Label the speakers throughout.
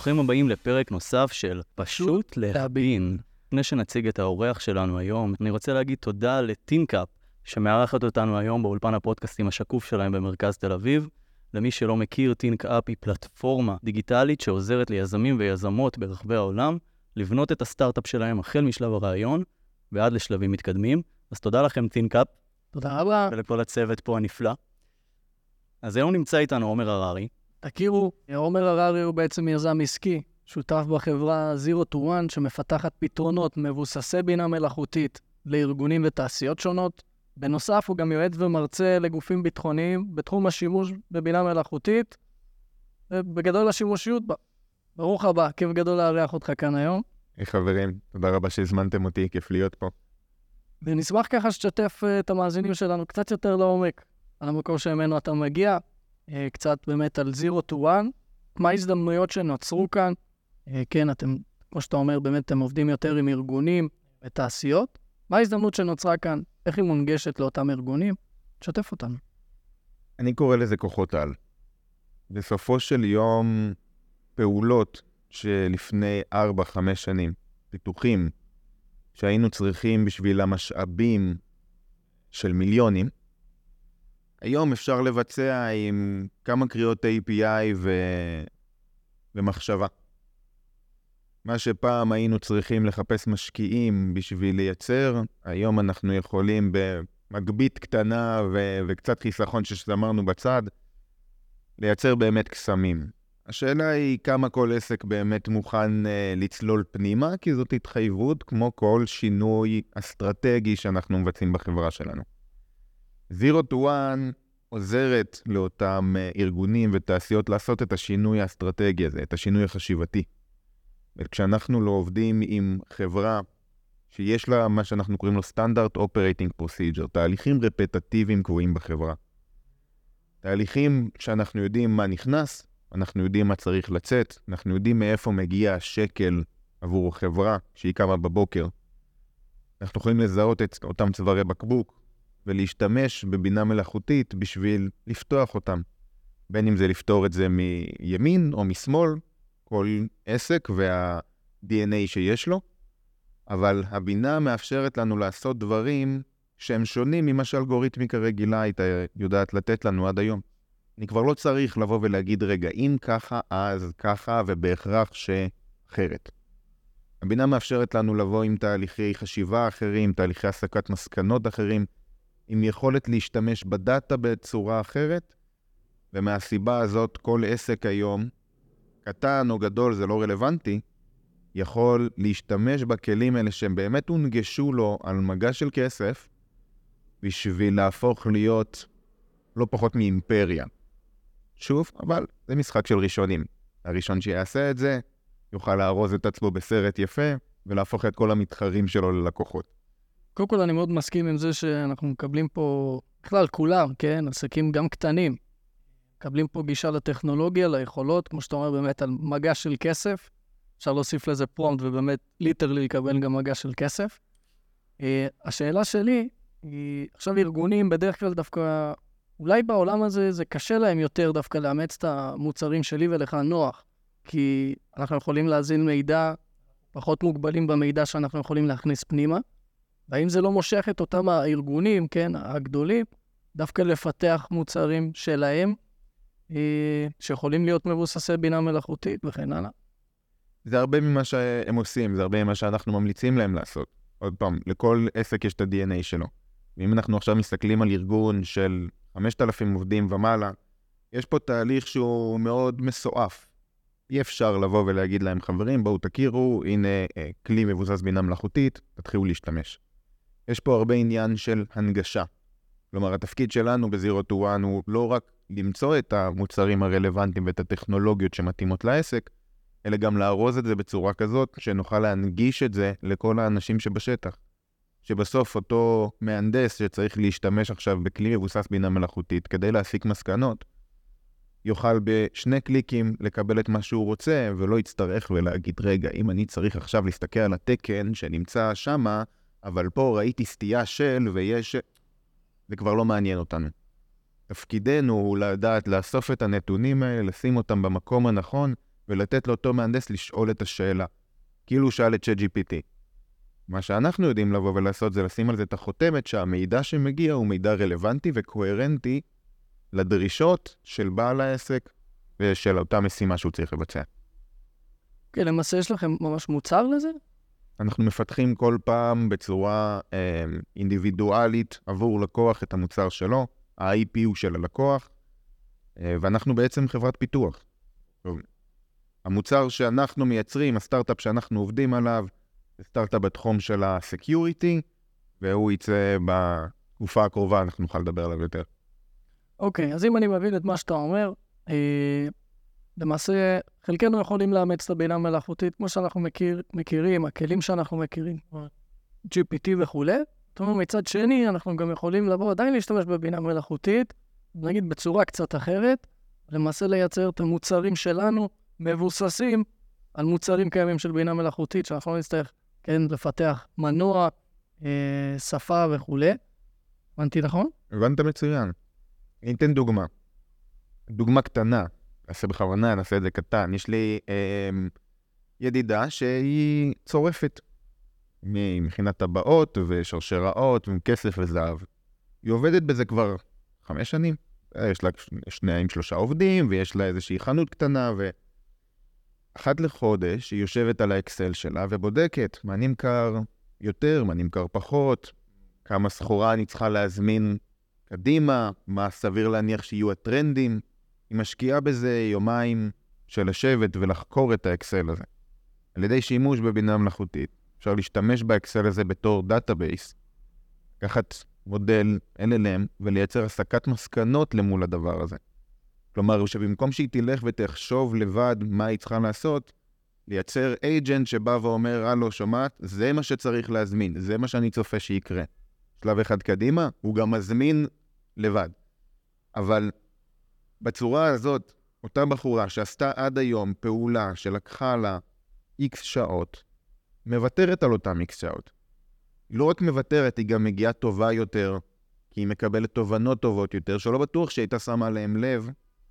Speaker 1: ברוכים הבאים לפרק נוסף של פשוט להבין. לפני שנציג את האורח שלנו היום, אני רוצה להגיד תודה לטינקאפ, שמארחת אותנו היום באולפן הפודקאסטים השקוף שלהם במרכז תל אביב. למי שלא מכיר, טינקאפ היא פלטפורמה דיגיטלית שעוזרת ליזמים ויזמות ברחבי העולם לבנות את הסטארט-אפ שלהם החל משלב הרעיון ועד לשלבים מתקדמים. אז תודה לכם, טינקאפ.
Speaker 2: תודה רבה.
Speaker 1: ולכל הצוות פה הנפלא. אז היום נמצא איתנו עומר הררי.
Speaker 2: תכירו, עומר הררי הוא בעצם יזם עסקי, שותף בחברה Zero to One, שמפתחת פתרונות מבוססי בינה מלאכותית לארגונים ותעשיות שונות. בנוסף, הוא גם יועץ ומרצה לגופים ביטחוניים בתחום השימוש בבינה מלאכותית, ובגדול השימושיות בה. ברוך הבא, כיף גדול לארח אותך כאן היום.
Speaker 3: היי חברים, תודה רבה שהזמנתם אותי, כיף להיות פה.
Speaker 2: ונשמח ככה שתשתף אה, את המאזינים שלנו קצת יותר לעומק על המקום שממנו אתה מגיע, קצת באמת על Zero to One, מה ההזדמנויות שנוצרו כאן. אה, כן, אתם, כמו שאתה אומר, באמת אתם עובדים יותר עם ארגונים ותעשיות. מה ההזדמנות שנוצרה כאן? איך היא מונגשת לאותם ארגונים? תשתף אותנו.
Speaker 3: אני קורא לזה כוחות על. בסופו של יום, פעולות שלפני 4-5 שנים, פיתוחים שהיינו צריכים בשביל המשאבים של מיליונים, היום אפשר לבצע עם כמה קריאות API ו... ומחשבה. מה שפעם היינו צריכים לחפש משקיעים בשביל לייצר, היום אנחנו יכולים במגבית קטנה ו... וקצת חיסכון ששמרנו בצד, לייצר באמת קסמים. השאלה היא כמה כל עסק באמת מוכן uh, לצלול פנימה, כי זאת התחייבות כמו כל שינוי אסטרטגי שאנחנו מבצעים בחברה שלנו. Zero to One עוזרת לאותם uh, ארגונים ותעשיות לעשות את השינוי האסטרטגי הזה, את השינוי החשיבתי. וכשאנחנו לא עובדים עם חברה שיש לה מה שאנחנו קוראים לו Standard Operating Procedure, תהליכים רפטטיביים קבועים בחברה. תהליכים שאנחנו יודעים מה נכנס, אנחנו יודעים מה צריך לצאת, אנחנו יודעים מאיפה מגיע השקל עבור חברה שהיא קמה בבוקר. אנחנו יכולים לזהות את אותם צווארי בקבוק ולהשתמש בבינה מלאכותית בשביל לפתוח אותם. בין אם זה לפתור את זה מימין או משמאל, כל עסק וה-DNA שיש לו, אבל הבינה מאפשרת לנו לעשות דברים שהם שונים ממה שאלגוריתמיקה רגילה הייתה יודעת לתת לנו עד היום. אני כבר לא צריך לבוא ולהגיד, רגע, אם ככה, אז ככה, ובהכרח שאחרת. הבינה מאפשרת לנו לבוא עם תהליכי חשיבה אחרים, תהליכי הסקת מסקנות אחרים, עם יכולת להשתמש בדאטה בצורה אחרת, ומהסיבה הזאת כל עסק היום, קטן או גדול, זה לא רלוונטי, יכול להשתמש בכלים האלה שהם באמת הונגשו לו על מגע של כסף, בשביל להפוך להיות לא פחות מאימפריה. שוב, אבל זה משחק של ראשונים. הראשון שיעשה את זה, יוכל לארוז את עצמו בסרט יפה, ולהפוך את כל המתחרים שלו ללקוחות.
Speaker 2: קודם כל, אני מאוד מסכים עם זה שאנחנו מקבלים פה, בכלל, כולם, כן, עסקים גם קטנים, מקבלים פה גישה לטכנולוגיה, ליכולות, כמו שאתה אומר, באמת על מגע של כסף. אפשר להוסיף לזה פרומט ובאמת ליטרלי לקבל גם מגע של כסף. Uh, השאלה שלי היא, עכשיו ארגונים בדרך כלל דווקא אולי בעולם הזה זה קשה להם יותר דווקא לאמץ את המוצרים שלי ולך נוח, כי אנחנו יכולים להזין מידע, פחות מוגבלים במידע שאנחנו יכולים להכניס פנימה. והאם זה לא מושך את אותם הארגונים, כן, הגדולים, דווקא לפתח מוצרים שלהם, אה, שיכולים להיות מבוססי בינה מלאכותית וכן הלאה?
Speaker 3: זה הרבה ממה שהם עושים, זה הרבה ממה שאנחנו ממליצים להם לעשות. עוד פעם, לכל עסק יש את ה-DNA שלו. ואם אנחנו עכשיו מסתכלים על ארגון של 5,000 עובדים ומעלה, יש פה תהליך שהוא מאוד מסועף. אי אפשר לבוא ולהגיד להם, חברים, בואו תכירו, הנה אה, כלי מבוסס בינה מלאכותית, תתחילו להשתמש. יש פה הרבה עניין של הנגשה. כלומר, התפקיד שלנו ב-Zero to One הוא לא רק למצוא את המוצרים הרלוונטיים ואת הטכנולוגיות שמתאימות לעסק, אלא גם לארוז את זה בצורה כזאת שנוכל להנגיש את זה לכל האנשים שבשטח. שבסוף אותו מהנדס שצריך להשתמש עכשיו בכלי מבוסס בינה מלאכותית כדי להסיק מסקנות, יוכל בשני קליקים לקבל את מה שהוא רוצה, ולא יצטרך ולהגיד, רגע, אם אני צריך עכשיו להסתכל על התקן שנמצא שמה, אבל פה ראיתי סטייה של ויש... זה כבר לא מעניין אותנו. תפקידנו הוא לדעת לאסוף את הנתונים האלה, לשים אותם במקום הנכון, ולתת לאותו מהנדס לשאול את השאלה, כאילו הוא שאל את ChatGPT. מה שאנחנו יודעים לבוא ולעשות זה לשים על זה את החותמת שהמידע שמגיע הוא מידע רלוונטי וקוהרנטי לדרישות של בעל העסק ושל אותה משימה שהוא צריך לבצע.
Speaker 2: כן, למעשה יש לכם ממש מוצר לזה?
Speaker 3: אנחנו מפתחים כל פעם בצורה אה, אינדיבידואלית עבור לקוח את המוצר שלו, ה-IP הוא של הלקוח, אה, ואנחנו בעצם חברת פיתוח. טוב, המוצר שאנחנו מייצרים, הסטארט-אפ שאנחנו עובדים עליו, זה סטארט-אפ בתחום של ה-security, והוא יצא בתקופה הקרובה, אנחנו נוכל לדבר עליו יותר.
Speaker 2: אוקיי, אז אם אני מבין את מה שאתה אומר, אה, למעשה, חלקנו יכולים לאמץ את הבינה המלאכותית, כמו שאנחנו מכיר, מכירים, הכלים שאנחנו מכירים, GPT וכולי. זאת אומרת, מצד שני, אנחנו גם יכולים לבוא עדיין להשתמש בבינה מלאכותית, נגיד בצורה קצת אחרת, למעשה לייצר את המוצרים שלנו מבוססים על מוצרים קיימים של בינה מלאכותית, שאנחנו לא נצטרך, כן, לפתח מנוע, אה, שפה וכולי. הבנתי נכון?
Speaker 3: הבנת מצוין. אני אתן דוגמה. דוגמה קטנה, נעשה בכוונה, נעשה את זה קטן. יש לי אה, ידידה שהיא צורפת ממכינת טבעות ושרשראות וכסף וזהב. היא עובדת בזה כבר חמש שנים. יש לה שניים, שלושה עובדים, ויש לה איזושהי חנות קטנה, ו... אחת לחודש היא יושבת על האקסל שלה ובודקת מה נמכר יותר, מה נמכר פחות, כמה סחורה אני צריכה להזמין קדימה, מה סביר להניח שיהיו הטרנדים. היא משקיעה בזה יומיים של לשבת ולחקור את האקסל הזה. על ידי שימוש בבינה מלאכותית, אפשר להשתמש באקסל הזה בתור database, לקחת מודל LLM ולייצר הסקת מסקנות למול הדבר הזה. כלומר, שבמקום שהיא תלך ותחשוב לבד מה היא צריכה לעשות, לייצר agent שבא ואומר, הלו, שומעת? זה מה שצריך להזמין, זה מה שאני צופה שיקרה. שלב אחד קדימה, הוא גם מזמין לבד. אבל בצורה הזאת, אותה בחורה שעשתה עד היום פעולה שלקחה לה איקס שעות, מוותרת על אותם איקס שעות. היא לא רק מוותרת, היא גם מגיעה טובה יותר, כי היא מקבלת תובנות טובות יותר, שלא בטוח שהייתה שמה עליהם לב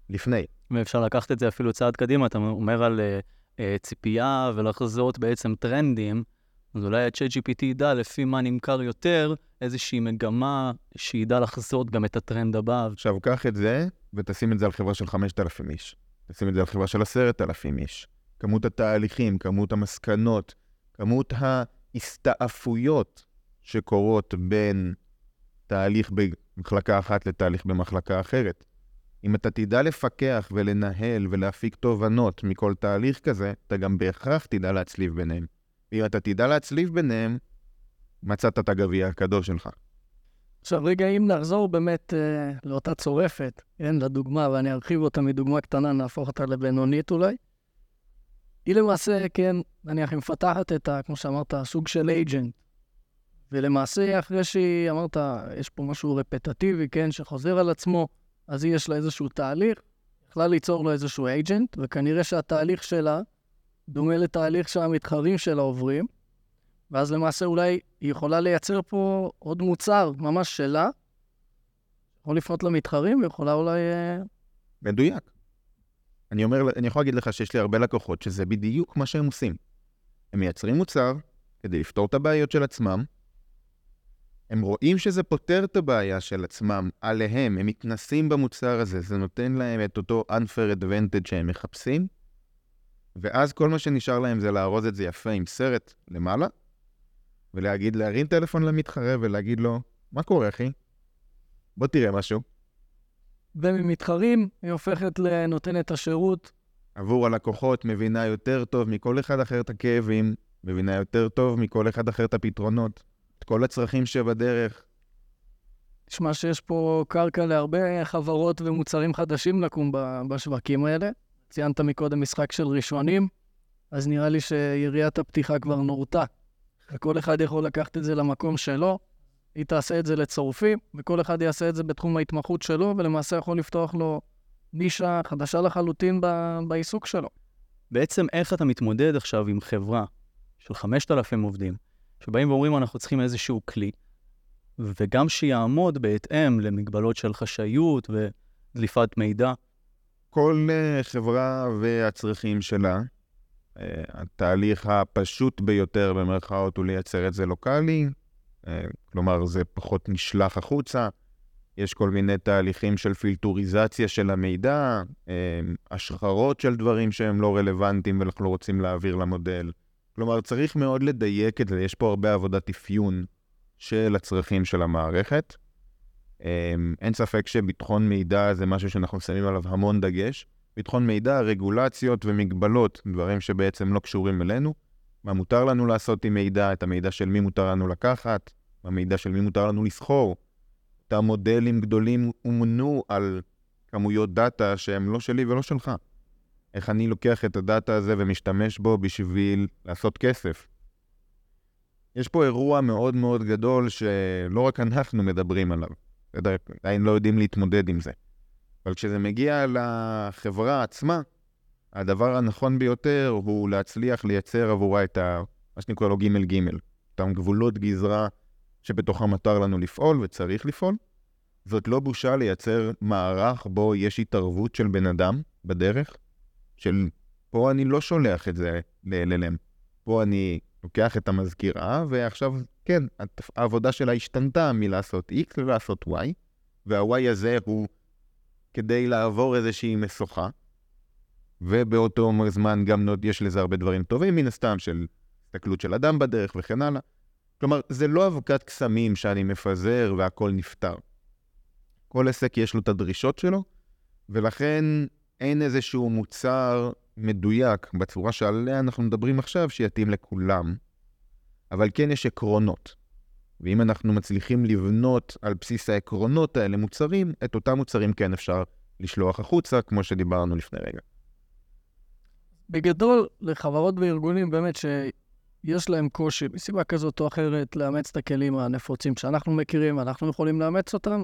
Speaker 3: לפני.
Speaker 1: ואפשר לקחת את זה אפילו צעד קדימה, אתה אומר על uh, uh, ציפייה ולחזות בעצם טרנדים, אז אולי ה-ChatGPT ידע לפי מה נמכר יותר, איזושהי מגמה שידע לחזות גם את הטרנד הבא.
Speaker 3: עכשיו, קח את זה ותשים את זה על חברה של 5,000 איש. תשים את זה על חברה של 10,000 איש. כמות התהליכים, כמות המסקנות, כמות ההסתעפויות שקורות בין תהליך במחלקה אחת לתהליך במחלקה אחרת. אם אתה תדע לפקח ולנהל ולהפיק תובנות מכל תהליך כזה, אתה גם בהכרח תדע להצליב ביניהם. ואם אתה תדע להצליב ביניהם, מצאת את הגביע הקדוש שלך.
Speaker 2: עכשיו, רגע, אם נחזור באמת אה, לאותה צורפת, כן, לדוגמה, ואני ארחיב אותה מדוגמה קטנה, נהפוך אותה לבינונית אולי. היא למעשה, כן, נניח, היא מפתחת את ה, כמו שאמרת, סוג של אייג'נט. ולמעשה, אחרי שהיא, אמרת, יש פה משהו רפטטיבי, כן, שחוזר על עצמו, אז היא יש לה איזשהו תהליך, יכלה ליצור לו איזשהו אייג'נט, וכנראה שהתהליך שלה דומה לתהליך שהמתחרים שלה עוברים, ואז למעשה אולי היא יכולה לייצר פה עוד מוצר ממש שלה, יכול לפנות למתחרים ויכולה אולי... אה,
Speaker 3: מדויק. אני אומר, אני יכול להגיד לך שיש לי הרבה לקוחות שזה בדיוק מה שהם עושים. הם מייצרים מוצר כדי לפתור את הבעיות של עצמם, הם רואים שזה פותר את הבעיה של עצמם עליהם, הם מתנסים במוצר הזה, זה נותן להם את אותו unfair advantage שהם מחפשים, ואז כל מה שנשאר להם זה לארוז את זה יפה עם סרט למעלה, ולהגיד, להרים טלפון למתחרה ולהגיד לו, מה קורה, אחי? בוא תראה משהו.
Speaker 2: וממתחרים היא הופכת לנותנת השירות.
Speaker 3: עבור הלקוחות מבינה יותר טוב מכל אחד אחר את הכאבים, מבינה יותר טוב מכל אחד אחר את הפתרונות. את כל הצרכים שבדרך.
Speaker 2: נשמע שיש פה קרקע להרבה חברות ומוצרים חדשים לקום בשווקים האלה. ציינת מקודם משחק של ראשונים, אז נראה לי שיריית הפתיחה כבר נורתה. וכל אחד יכול לקחת את זה למקום שלו, היא תעשה את זה לצורפים, וכל אחד יעשה את זה בתחום ההתמחות שלו, ולמעשה יכול לפתוח לו נישה חדשה לחלוטין ב- בעיסוק שלו.
Speaker 1: בעצם איך אתה מתמודד עכשיו עם חברה של 5,000 עובדים, שבאים ואומרים, אנחנו צריכים איזשהו כלי, וגם שיעמוד בהתאם למגבלות של חשאיות ודליפת מידע.
Speaker 3: כל אה, חברה והצרכים שלה. אה, התהליך הפשוט ביותר במרכאות הוא לייצר את זה לוקאלי, אה, כלומר זה פחות נשלח החוצה. יש כל מיני תהליכים של פילטוריזציה של המידע, השחרות של דברים שהם לא רלוונטיים ואנחנו לא רוצים להעביר למודל. כלומר, צריך מאוד לדייק את זה, יש פה הרבה עבודת אפיון של הצרכים של המערכת. אמ, אין ספק שביטחון מידע זה משהו שאנחנו שמים עליו המון דגש. ביטחון מידע, רגולציות ומגבלות, דברים שבעצם לא קשורים אלינו. מה מותר לנו לעשות עם מידע, את המידע של מי מותר לנו לקחת, המידע של מי מותר לנו לסחור. אותם מודלים גדולים אומנו על כמויות דאטה שהם לא שלי ולא שלך. איך אני לוקח את הדאטה הזה ומשתמש בו בשביל לעשות כסף. יש פה אירוע מאוד מאוד גדול שלא רק אנחנו מדברים עליו. עדיין לא יודעים להתמודד עם זה. אבל כשזה מגיע לחברה עצמה, הדבר הנכון ביותר הוא להצליח לייצר עבורה את ה... מה שנקרא לו ג' ג', אותם גבולות גזרה שבתוכם מותר לנו לפעול וצריך לפעול. זאת לא בושה לייצר מערך בו יש התערבות של בן אדם בדרך, של פה אני לא שולח את זה ל-LLM, פה אני לוקח את המזכירה, ועכשיו, כן, העבודה שלה השתנתה מלעשות X ללעשות Y, וה-Y הזה הוא כדי לעבור איזושהי משוכה, ובאותו זמן גם יש לזה הרבה דברים טובים, מן הסתם, של הסתכלות של אדם בדרך וכן הלאה. כלומר, זה לא אבקת קסמים שאני מפזר והכל נפתר. כל עסק יש לו את הדרישות שלו, ולכן אין איזשהו מוצר מדויק בצורה שעליה אנחנו מדברים עכשיו, שיתאים לכולם. אבל כן יש עקרונות. ואם אנחנו מצליחים לבנות על בסיס העקרונות האלה מוצרים, את אותם מוצרים כן אפשר לשלוח החוצה, כמו שדיברנו לפני רגע.
Speaker 2: בגדול, לחברות וארגונים באמת שיש להם קושי מסיבה כזאת או אחרת לאמץ את הכלים הנפוצים שאנחנו מכירים, אנחנו יכולים לאמץ אותם.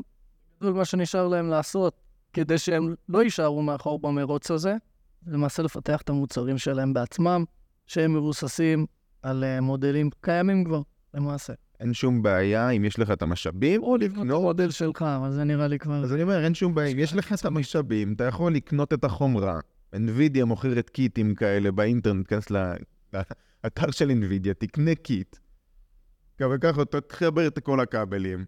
Speaker 2: בגדול, מה שנשאר להם לעשות כדי שהם לא יישארו מאחור במרוץ הזה, למעשה לפתח את המוצרים שלהם בעצמם, שהם מבוססים על אה, מודלים קיימים כבר, למעשה.
Speaker 3: אין שום בעיה אם יש לך את המשאבים,
Speaker 2: או לקנות מודל שלך, אבל זה נראה לי כבר...
Speaker 3: אז אני אומר, אין שום בעיה, אם יש לך את המשאבים, אתה יכול לקנות את החומרה. NVIDIA מוכרת קיטים כאלה באינטרנט, תיכנס לאתר של NVIDIA, תקנה קיט. וככה, תחבר את כל הכבלים.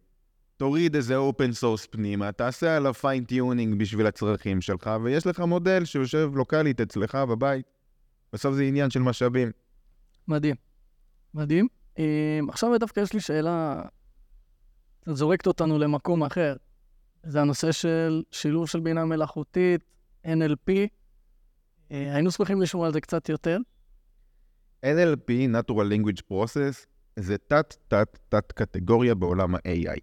Speaker 3: תוריד איזה open source פנימה, תעשה עליו fine-tuning בשביל הצרכים שלך, ויש לך מודל שיושב לוקאלית אצלך בבית. בסוף זה עניין של משאבים.
Speaker 2: מדהים. מדהים. Um, עכשיו דווקא יש לי שאלה, זורקת אותנו למקום אחר. זה הנושא של שילוב של בינה מלאכותית, NLP. אה, היינו שמחים לשמוע על זה קצת יותר.
Speaker 3: NLP, Natural Language Process, זה תת-תת-תת קטגוריה בעולם ה-AI.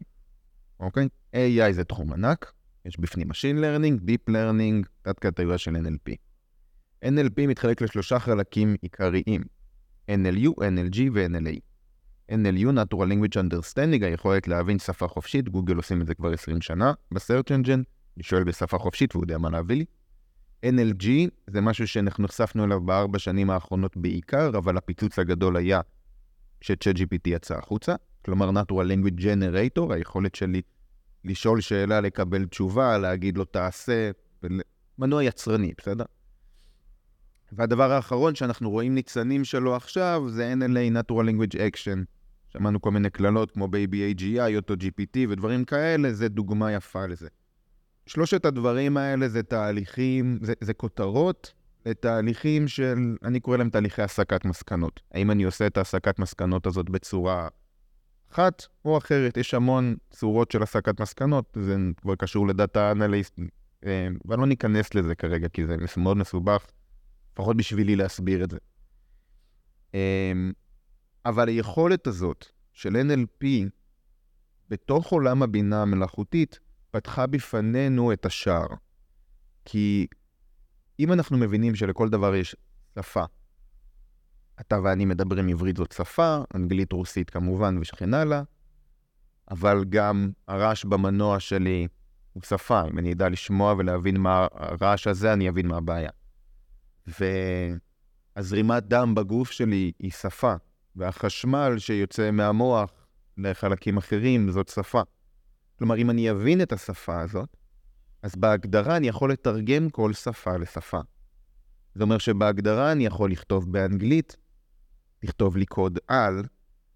Speaker 3: אוקיי? AI זה תחום ענק, יש בפנים Machine Learning, Deep Learning, תת קטגוריה של NLP. NLP מתחלק לשלושה חלקים עיקריים, NLU, NLG ו-NLA. NLU, Natural Language Understanding, היכולת להבין שפה חופשית, גוגל עושים את זה כבר 20 שנה ב-search engine, אני שואל בשפה חופשית והוא יודע מה להביא לי. NLG זה משהו שאנחנו נחשפנו אליו בארבע שנים האחרונות בעיקר, אבל הפיצוץ הגדול היה כש-ChatGPT יצא החוצה. כלומר Natural Language Generator, היכולת שלי לשאול שאלה, לקבל תשובה, להגיד לו תעשה, מנוע יצרני, בסדר? והדבר האחרון שאנחנו רואים ניצנים שלו עכשיו זה NLA, Natural Language Action. שמענו כל מיני קללות כמו Baby AGI, אותו GPT ודברים כאלה, זה דוגמה יפה לזה. שלושת הדברים האלה זה תהליכים, זה, זה כותרות לתהליכים של, אני קורא להם תהליכי הסקת מסקנות. האם אני עושה את ההסקת מסקנות הזאת בצורה אחת או אחרת. יש המון צורות של הסקת מסקנות, זה כבר קשור לדאטה אנליסט, אה, אבל לא ניכנס לזה כרגע, כי זה מאוד מסובך, לפחות בשבילי להסביר את זה. אה, אבל היכולת הזאת של NLP בתוך עולם הבינה המלאכותית פתחה בפנינו את השער. כי אם אנחנו מבינים שלכל דבר יש שפה, אתה ואני מדברים עברית זאת שפה, אנגלית, רוסית כמובן וכן הלאה, אבל גם הרעש במנוע שלי הוא שפה. אם אני אדע לשמוע ולהבין מה הרעש הזה, אני אבין מה הבעיה. והזרימת דם בגוף שלי היא שפה, והחשמל שיוצא מהמוח לחלקים אחרים זאת שפה. כלומר, אם אני אבין את השפה הזאת, אז בהגדרה אני יכול לתרגם כל שפה לשפה. זה אומר שבהגדרה אני יכול לכתוב באנגלית, לכתוב לי קוד על,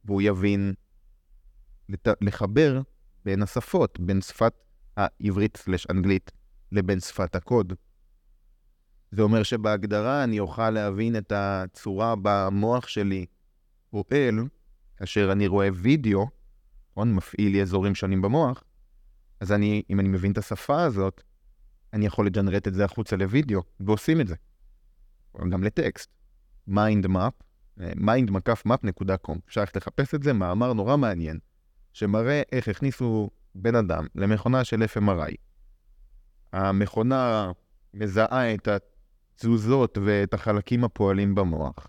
Speaker 3: והוא יבין לת... לחבר בין השפות, בין שפת העברית/אנגלית לבין שפת הקוד. זה אומר שבהגדרה אני אוכל להבין את הצורה במוח שלי פועל, כאשר אני רואה וידאו, נכון? מפעיל לי אזורים שונים במוח, אז אני, אם אני מבין את השפה הזאת, אני יכול לג'נרט את זה החוצה לוידאו, ועושים את זה. גם לטקסט. mindmap, mind-map.com, אפשר ללכת לחפש את זה, מאמר נורא מעניין, שמראה איך הכניסו בן אדם למכונה של FMRI. המכונה מזהה את התזוזות ואת החלקים הפועלים במוח,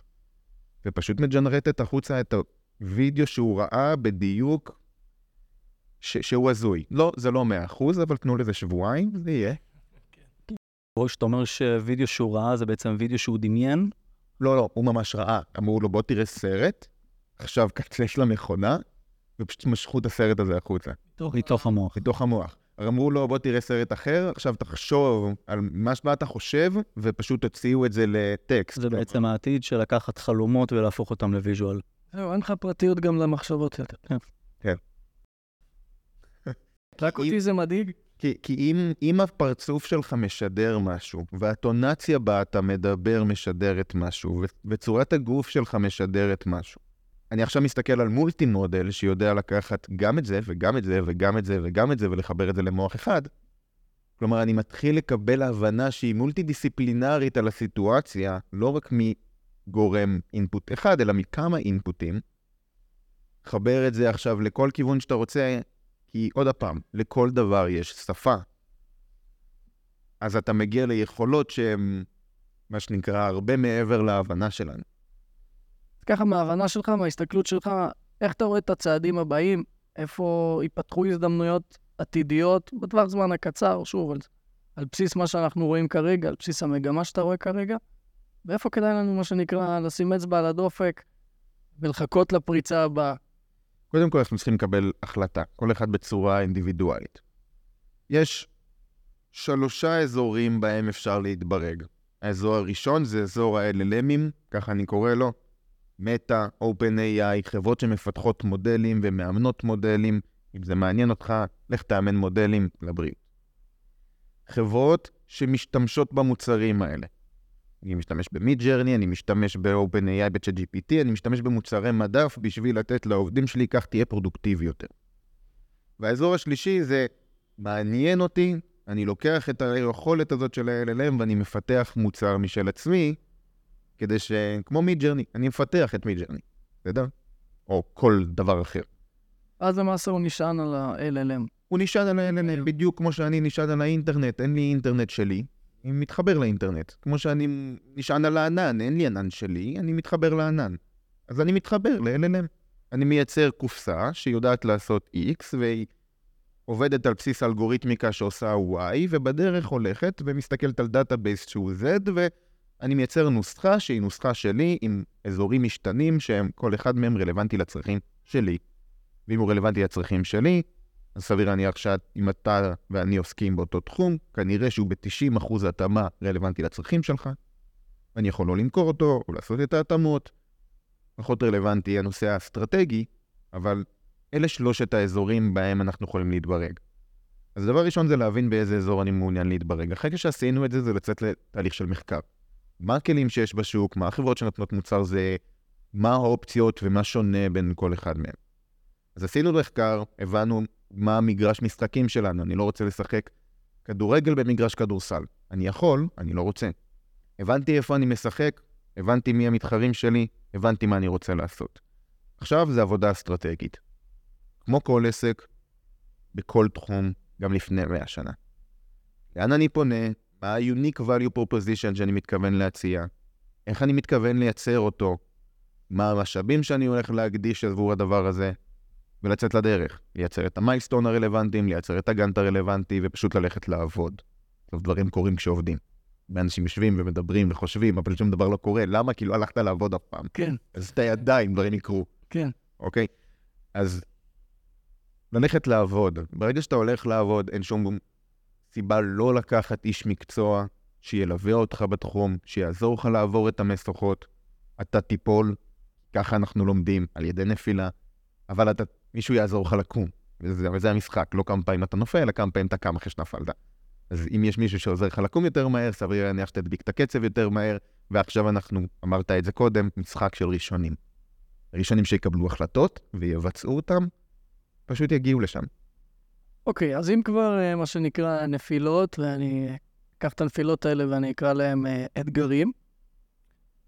Speaker 3: ופשוט מג'נרטת החוצה את הווידאו שהוא ראה בדיוק ש- שהוא הזוי. לא, זה לא מאה אחוז, אבל תנו לזה שבועיים, זה יהיה.
Speaker 1: או שאתה אומר שווידאו שהוא ראה זה בעצם וידאו שהוא דמיין?
Speaker 3: לא, לא, הוא ממש ראה. אמרו לו, בוא תראה סרט, עכשיו קצץ למכונה, ופשוט משכו את הסרט הזה החוצה.
Speaker 1: מתוך המוח.
Speaker 3: מתוך המוח. אמרו לו, בוא תראה סרט אחר, עכשיו תחשוב על מה אתה חושב, ופשוט תוציאו את זה לטקסט.
Speaker 1: זה בעצם העתיד של לקחת חלומות ולהפוך אותם ל visual.
Speaker 2: זהו, אין לך פרטיות גם למחשבות יותר.
Speaker 1: כן.
Speaker 3: כן.
Speaker 2: רק אותי זה מדאיג.
Speaker 3: כי, כי אם, אם הפרצוף שלך משדר משהו, והטונציה בה אתה מדבר משדרת משהו, ו- וצורת הגוף שלך משדרת משהו, אני עכשיו מסתכל על מולטי מודל שיודע לקחת גם את זה, וגם את זה, וגם את זה, וגם את זה, ולחבר את זה למוח אחד. כלומר, אני מתחיל לקבל הבנה שהיא מולטי דיסציפלינרית על הסיטואציה, לא רק מגורם אינפוט אחד, אלא מכמה אינפוטים. חבר את זה עכשיו לכל כיוון שאתה רוצה, כי עוד פעם, לכל דבר יש שפה. אז אתה מגיע ליכולות שהן, מה שנקרא, הרבה מעבר להבנה שלנו.
Speaker 2: ככה מההבנה שלך, מההסתכלות שלך, איך אתה רואה את הצעדים הבאים, איפה ייפתחו הזדמנויות עתידיות בטווח זמן הקצר, שוב, על, על בסיס מה שאנחנו רואים כרגע, על בסיס המגמה שאתה רואה כרגע, ואיפה כדאי לנו, מה שנקרא, לשים אצבע על הדופק ולחכות לפריצה הבאה.
Speaker 3: קודם כל אנחנו צריכים לקבל החלטה, כל אחד בצורה אינדיבידואלית. יש שלושה אזורים בהם אפשר להתברג. האזור הראשון זה אזור ה-LLMים, ככה אני קורא לו. מטא, OpenAI, חברות שמפתחות מודלים ומאמנות מודלים. אם זה מעניין אותך, לך תאמן מודלים לבריאות. חברות שמשתמשות במוצרים האלה. אני משתמש ב Midjourney, אני משתמש ב-OpenAI, ב-ChatGPT, אני משתמש במוצרי מדף בשביל לתת לעובדים שלי, כך תהיה פרודוקטיבי יותר. והאזור השלישי זה, מעניין אותי, אני לוקח את היכולת הזאת של ה-LLM ואני מפתח מוצר משל עצמי, כדי ש... כמו Midjourney, אני מפתח את Midjourney, בסדר? או כל דבר אחר.
Speaker 2: אז למעשה הוא נשען על ה-LLM.
Speaker 3: הוא נשען על ה-LLM, בדיוק כמו שאני נשען על האינטרנט, אין לי אינטרנט שלי, אני מתחבר לאינטרנט. כמו שאני נשען על הענן, אין לי ענן שלי, אני מתחבר לענן. אז אני מתחבר ל-LLM. אני מייצר קופסה שיודעת לעשות X, והיא עובדת על בסיס אלגוריתמיקה שעושה Y, ובדרך הולכת ומסתכלת על database שהוא Z, ואני מייצר נוסחה שהיא נוסחה שלי עם אזורים משתנים, שהם, כל אחד מהם רלוונטי לצרכים שלי. ואם הוא רלוונטי לצרכים שלי, אז סביר להניח שאם אתה ואני עוסקים באותו תחום, כנראה שהוא ב-90% התאמה רלוונטי לצרכים שלך. אני יכול לא למכור אותו, או לעשות את ההתאמות. פחות רלוונטי הנושא האסטרטגי, אבל אלה שלושת האזורים בהם אנחנו יכולים להתברג. אז דבר ראשון זה להבין באיזה אזור אני מעוניין להתברג. אחרי שעשינו את זה, זה לצאת לתהליך של מחקר. מה הכלים שיש בשוק, מה החברות שנותנות מוצר זה, מה האופציות ומה שונה בין כל אחד מהם. אז עשינו מחקר, הבנו מה המגרש משחקים שלנו. אני לא רוצה לשחק כדורגל במגרש כדורסל. אני יכול, אני לא רוצה. הבנתי איפה אני משחק, הבנתי מי המתחרים שלי, הבנתי מה אני רוצה לעשות. עכשיו זה עבודה אסטרטגית. כמו כל עסק, בכל תחום, גם לפני 100 שנה. לאן אני פונה? מה ה-unique value proposition שאני מתכוון להציע? איך אני מתכוון לייצר אותו? מה המשאבים שאני הולך להקדיש עבור הדבר הזה? ולצאת לדרך. לייצר את המיילסטון הרלוונטיים, לייצר את הגאנט הרלוונטי, ופשוט ללכת לעבוד. טוב, דברים קורים כשעובדים. ואנשים יושבים ומדברים וחושבים, אבל שום דבר לא קורה. למה? כי לא הלכת לעבוד אף פעם.
Speaker 2: כן.
Speaker 3: אז את הידיים, דברים יקרו.
Speaker 2: כן.
Speaker 3: אוקיי? אז ללכת לעבוד. ברגע שאתה הולך לעבוד, אין שום סיבה לא לקחת איש מקצוע שילווה אותך בתחום, שיעזור לך לעבור את המשוכות. אתה תיפול, ככה אנחנו לומדים, על ידי נפילה, אבל אתה, מישהו יעזור לך לקום. וזה, וזה המשחק, לא כמה פעמים אתה נופל, אלא כמה פעמים אתה קם אחרי שנפלת. אז אם יש מישהו שעוזר לך לקום יותר מהר, סביר להניח שתדביק את הקצב יותר מהר, ועכשיו אנחנו, אמרת את זה קודם, משחק של ראשונים. ראשונים שיקבלו החלטות ויבצעו אותם, פשוט יגיעו לשם.
Speaker 2: אוקיי, אז אם כבר אה, מה שנקרא נפילות, ואני אקח את הנפילות האלה ואני אקרא להם אה, אתגרים,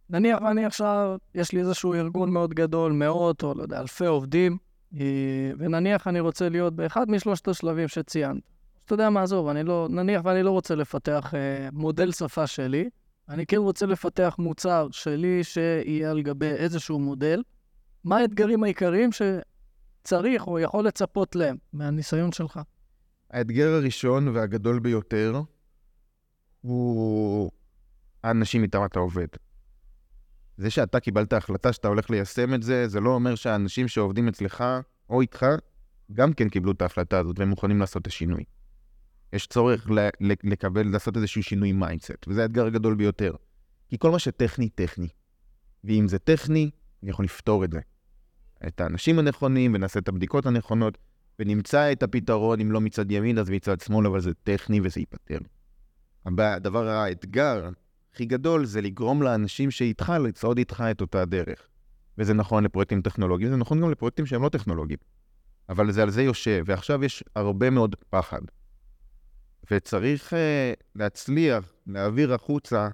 Speaker 2: נניח ואני עכשיו, יש לי איזשהו ארגון מאוד גדול, מאות או לא יודע, אלפי עובדים, אה, ונניח אני רוצה להיות באחד משלושת השלבים שציינת. אתה יודע מה, עזוב, אני לא, נניח ואני לא רוצה לפתח אה, מודל שפה שלי, אני כן רוצה לפתח מוצר שלי שיהיה על גבי איזשהו מודל. מה האתגרים העיקריים שצריך או יכול לצפות להם מהניסיון שלך?
Speaker 3: האתגר הראשון והגדול ביותר הוא האנשים איתם אתה עובד. זה שאתה קיבלת החלטה שאתה הולך ליישם את זה, זה לא אומר שהאנשים שעובדים אצלך או איתך גם כן קיבלו את ההחלטה הזאת והם מוכנים לעשות את השינוי. יש צורך לקבל, לעשות איזשהו שינוי mindset, וזה האתגר הגדול ביותר. כי כל מה שטכני, טכני. ואם זה טכני, אני יכול לפתור את זה. את האנשים הנכונים, ונעשה את הבדיקות הנכונות, ונמצא את הפתרון, אם לא מצד ימין, אז מצד שמאל, אבל זה טכני וזה ייפתר. הדבר, האתגר הכי גדול זה לגרום לאנשים שאיתך לצעוד איתך את אותה דרך. וזה נכון לפרויקטים טכנולוגיים, זה נכון גם לפרויקטים שהם לא טכנולוגיים. אבל זה על זה יושב, ועכשיו יש הרבה מאוד פחד. וצריך uh, להצליח להעביר החוצה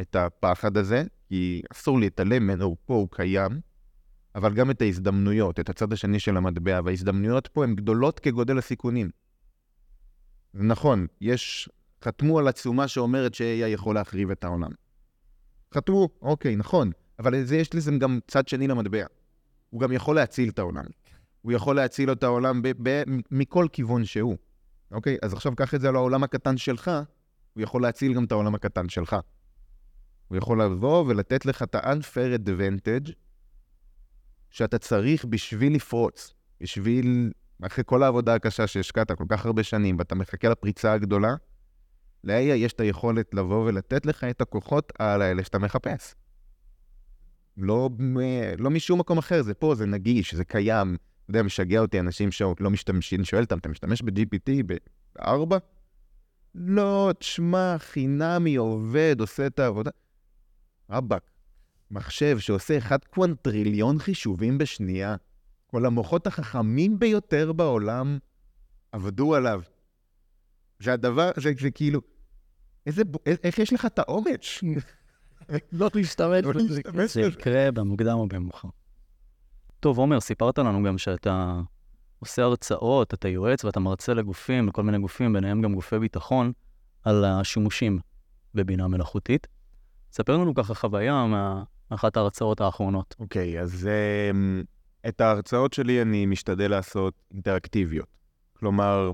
Speaker 3: את הפחד הזה, כי אסור להתעלם ממנו, פה, הוא קיים, אבל גם את ההזדמנויות, את הצד השני של המטבע, וההזדמנויות פה הן גדולות כגודל הסיכונים. נכון, יש חתמו על עצומה שאומרת ש-AI יכול להחריב את העולם. חתמו, אוקיי, נכון, אבל זה, יש לזה גם צד שני למטבע. הוא גם יכול להציל את העולם. הוא יכול להציל את העולם ב- ב- מכל כיוון שהוא. אוקיי? אז עכשיו קח את זה על העולם הקטן שלך, הוא יכול להציל גם את העולם הקטן שלך. הוא יכול לבוא ולתת לך את ה-unfair advantage שאתה צריך בשביל לפרוץ, בשביל, אחרי כל העבודה הקשה שהשקעת כל כך הרבה שנים, ואתה מחכה לפריצה הגדולה, ל-AI יש את היכולת לבוא ולתת לך את הכוחות על האלה שאתה מחפש. לא, לא משום מקום אחר, זה פה, זה נגיש, זה קיים. אתה יודע, משגע אותי אנשים שלא משתמשים, שואל אותם, אתה משתמש ב-GPT ב-4? לא, תשמע, חינמי, עובד, עושה את העבודה. רבאק, מחשב שעושה 1 קוונטריליון חישובים בשנייה, כל המוחות החכמים ביותר בעולם עבדו עליו. שהדבר, זה, זה כאילו, איזה, איך יש לך את האומץ?
Speaker 2: לא להשתמש
Speaker 1: בזה. זה יקרה במוקדם או במאוחר. טוב, עומר, סיפרת לנו גם שאתה עושה הרצאות, אתה יועץ ואתה מרצה לגופים, לכל מיני גופים, ביניהם גם גופי ביטחון, על השימושים בבינה מלאכותית. ספר לנו ככה חוויה מאחת ההרצאות האחרונות.
Speaker 3: אוקיי, okay, אז um, את ההרצאות שלי אני משתדל לעשות אינטראקטיביות. כלומר,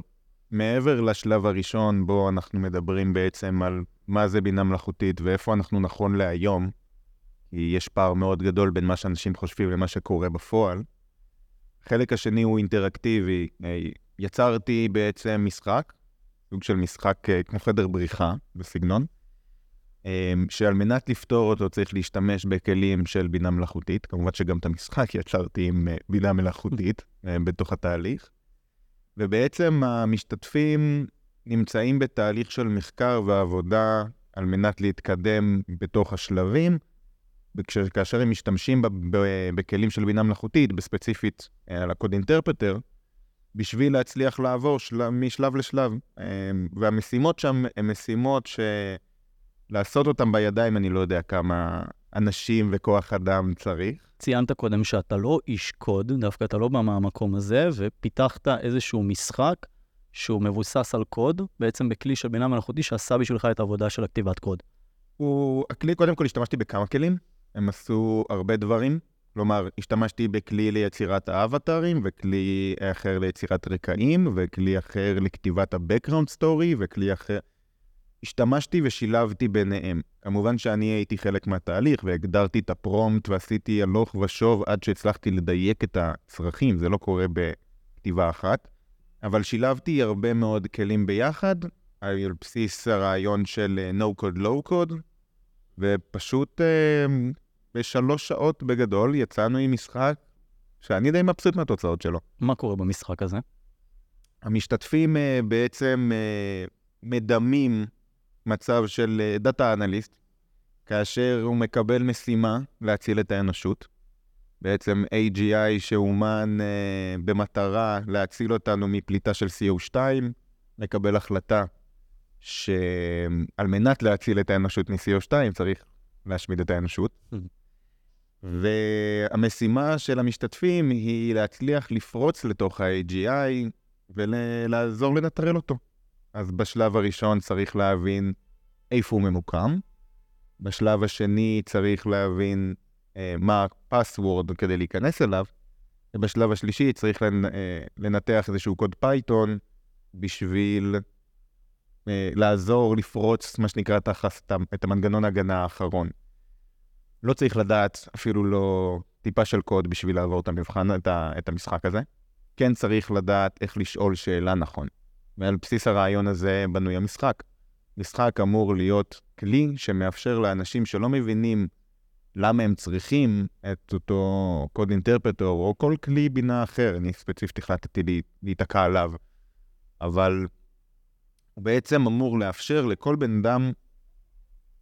Speaker 3: מעבר לשלב הראשון, בו אנחנו מדברים בעצם על מה זה בינה מלאכותית ואיפה אנחנו נכון להיום, כי יש פער מאוד גדול בין מה שאנשים חושבים למה שקורה בפועל. החלק השני הוא אינטראקטיבי. אה, יצרתי בעצם משחק, סוג של משחק אה, כמו חדר בריחה בסגנון, שעל מנת לפתור אותו צריך להשתמש בכלים של בינה מלאכותית. כמובן שגם את המשחק יצרתי עם בינה מלאכותית בתוך התהליך. ובעצם המשתתפים נמצאים בתהליך של מחקר ועבודה על מנת להתקדם בתוך השלבים, כאשר הם משתמשים בכלים של בינה מלאכותית, בספציפית אה, על הקוד אינטרפטר, בשביל להצליח לעבור של... משלב לשלב. אה, והמשימות שם הן משימות שלעשות אותן בידיים, אני לא יודע כמה אנשים וכוח אדם צריך.
Speaker 1: ציינת קודם שאתה לא איש קוד, דווקא אתה לא בא מהמקום הזה, ופיתחת איזשהו משחק שהוא מבוסס על קוד, בעצם בכלי של בינה מלאכותי שעשה בשבילך את העבודה של הכתיבת קוד.
Speaker 3: הוא, הכלי, קודם כל השתמשתי בכמה כלים, הם עשו הרבה דברים. כלומר, השתמשתי בכלי ליצירת האבטרים, וכלי אחר ליצירת רקעים, וכלי אחר לכתיבת ה-Background Story, וכלי אחר... השתמשתי ושילבתי ביניהם. כמובן שאני הייתי חלק מהתהליך, והגדרתי את הפרומט ועשיתי הלוך ושוב עד שהצלחתי לדייק את הצרכים, זה לא קורה בכתיבה אחת. אבל שילבתי הרבה מאוד כלים ביחד, על בסיס הרעיון של אה, no code, low code, ופשוט אה, בשלוש שעות בגדול יצאנו עם משחק שאני די מבסוט מהתוצאות שלו.
Speaker 1: מה קורה במשחק הזה?
Speaker 3: המשתתפים אה, בעצם מדמים מצב של דאטה אנליסט, כאשר הוא מקבל משימה להציל את האנושות. בעצם AGI שאומן uh, במטרה להציל אותנו מפליטה של CO2, מקבל החלטה שעל מנת להציל את האנושות מ-CO2 צריך להשמיד את האנושות. Mm-hmm. והמשימה של המשתתפים היא להצליח לפרוץ לתוך ה-AGI ולעזור לנטרל אותו. אז בשלב הראשון צריך להבין איפה הוא ממוקם, בשלב השני צריך להבין אה, מה ה password כדי להיכנס אליו, ובשלב השלישי צריך לנ, אה, לנתח איזשהו קוד Python בשביל אה, לעזור לפרוץ, מה שנקרא, תחת את המנגנון ההגנה האחרון. לא צריך לדעת אפילו לא טיפה של קוד בשביל לעבור את המבחן, את, ה, את המשחק הזה. כן צריך לדעת איך לשאול שאלה נכון. ועל בסיס הרעיון הזה בנוי המשחק. משחק אמור להיות כלי שמאפשר לאנשים שלא מבינים למה הם צריכים את אותו קוד אינטרפטור או כל כלי בינה אחר, אני ספציפית החלטתי לה, להיתקע עליו, אבל הוא בעצם אמור לאפשר לכל בן אדם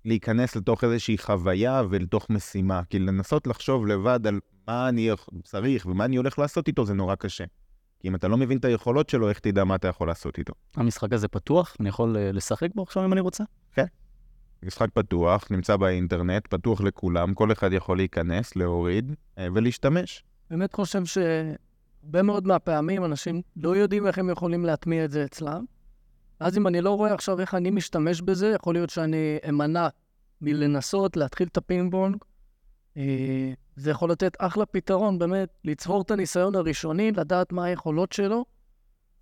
Speaker 3: להיכנס לתוך איזושהי חוויה ולתוך משימה. כי לנסות לחשוב לבד על מה אני צריך ומה אני הולך לעשות איתו זה נורא קשה. כי אם אתה לא מבין את היכולות שלו, איך תדע מה אתה יכול לעשות איתו?
Speaker 1: המשחק הזה פתוח? אני יכול אה, לשחק בו עכשיו אם אני רוצה?
Speaker 3: כן. משחק פתוח, נמצא באינטרנט, פתוח לכולם, כל אחד יכול להיכנס, להוריד אה, ולהשתמש.
Speaker 2: באמת חושב שהרבה מאוד מהפעמים אנשים לא יודעים איך הם יכולים להטמיע את זה אצלם. אז אם אני לא רואה עכשיו איך אני משתמש בזה, יכול להיות שאני אמנע מלנסות להתחיל את הפינג פונג. זה יכול לתת אחלה פתרון, באמת, לצבור את הניסיון הראשוני, לדעת מה היכולות שלו.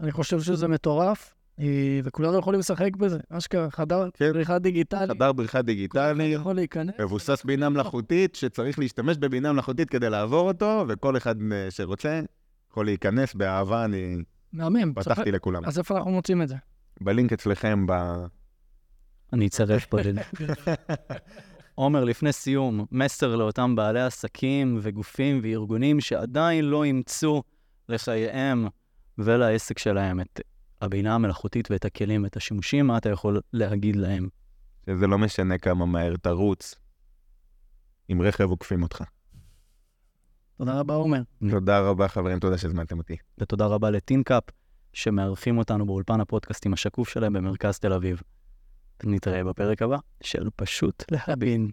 Speaker 2: אני חושב שזה מטורף. אה, וכולנו יכולים לשחק בזה, אשכרה, חדר כן. בריחה דיגיטלית.
Speaker 3: חדר בריחה דיגיטלית,
Speaker 2: יכול להיכנס.
Speaker 3: מבוסס בינה מלאכותית, שצריך להשתמש בבינה מלאכותית כדי לעבור אותו, וכל אחד אה, שרוצה יכול להיכנס באהבה, אני...
Speaker 2: מהמם.
Speaker 3: פתחתי צריך... לכולם.
Speaker 2: אז איפה אנחנו מוצאים את זה?
Speaker 3: בלינק אצלכם ב...
Speaker 1: אני אצרף פה ללינק. עומר, לפני סיום, מסר לאותם בעלי עסקים וגופים וארגונים שעדיין לא אימצו לחייהם ולעסק שלהם את הבינה המלאכותית ואת הכלים ואת השימושים, מה אתה יכול להגיד להם?
Speaker 3: שזה לא משנה כמה מהר תרוץ, עם רכב עוקפים אותך.
Speaker 2: תודה רבה, עומר.
Speaker 3: תודה רבה, חברים, תודה שהזמנתם אותי.
Speaker 1: ותודה רבה לטינקאפ, שמארחים אותנו באולפן הפודקאסטים השקוף שלהם במרכז תל אביב. נתראה בפרק הבא של פשוט להבין.